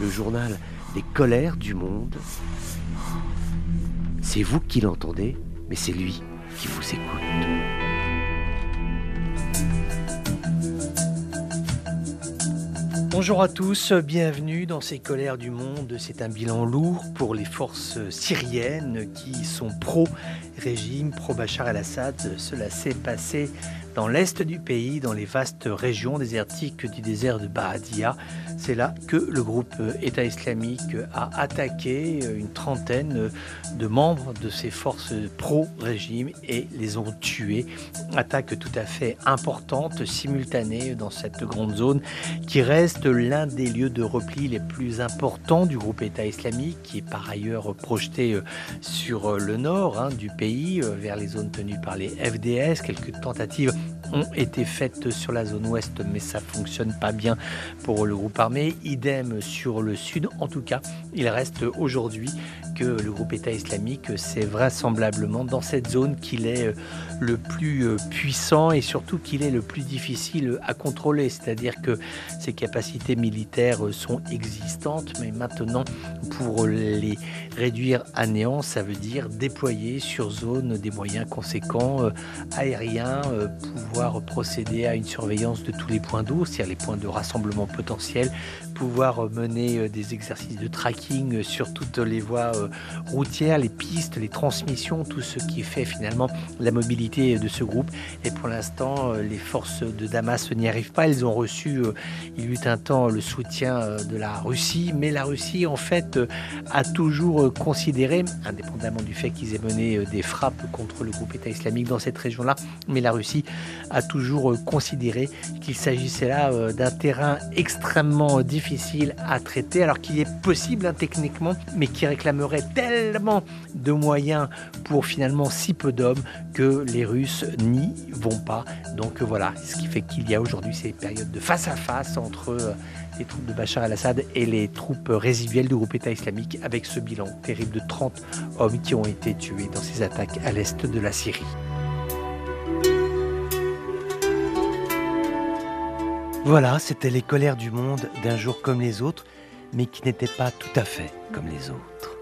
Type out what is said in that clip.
le journal des colères du monde. C'est vous qui l'entendez, mais c'est lui qui vous écoute. Bonjour à tous, bienvenue dans ces colères du monde. C'est un bilan lourd pour les forces syriennes qui sont pro-régime, pro-Bachar el-Assad. Cela s'est passé dans l'est du pays, dans les vastes régions désertiques du désert de Bahadia. C'est là que le groupe État islamique a attaqué une trentaine de membres de ses forces pro-régime et les ont tués. Attaque tout à fait importante, simultanée dans cette grande zone qui reste l'un des lieux de repli les plus importants du groupe État islamique, qui est par ailleurs projeté sur le nord hein, du pays, vers les zones tenues par les FDS. Quelques tentatives ont été faites sur la zone ouest, mais ça fonctionne pas bien pour le groupe armé. Idem sur le sud. En tout cas, il reste aujourd'hui que le groupe État islamique, c'est vraisemblablement dans cette zone qu'il est le plus puissant et surtout qu'il est le plus difficile à contrôler. C'est-à-dire que ses capacités militaires sont existantes, mais maintenant, pour les réduire à néant, ça veut dire déployer sur zone des moyens conséquents aériens, pouvoir procéder à une surveillance de tous les points d'eau, c'est-à-dire les points de rassemblement potentiels, pouvoir mener des exercices de tracking sur toutes les voies routières, les pistes, les transmissions, tout ce qui fait finalement la mobilité de ce groupe. Et pour l'instant, les forces de Damas n'y arrivent pas. Elles ont reçu, il y eut un temps, le soutien de la Russie, mais la Russie, en fait, a toujours considéré, indépendamment du fait qu'ils aient mené des frappes contre le groupe État islamique dans cette région-là, mais la Russie a toujours considéré qu'il s'agissait là d'un terrain extrêmement difficile à traiter, alors qu'il est possible hein, techniquement, mais qui réclamerait tellement de moyens pour finalement si peu d'hommes que les Russes n'y vont pas. Donc voilà, ce qui fait qu'il y a aujourd'hui ces périodes de face à face entre les troupes de Bachar el-Assad et les troupes résiduelles du groupe État islamique, avec ce bilan terrible de 30 hommes qui ont été tués dans ces attaques à l'est de la Syrie. Voilà, c'était les colères du monde d'un jour comme les autres, mais qui n'étaient pas tout à fait comme les autres.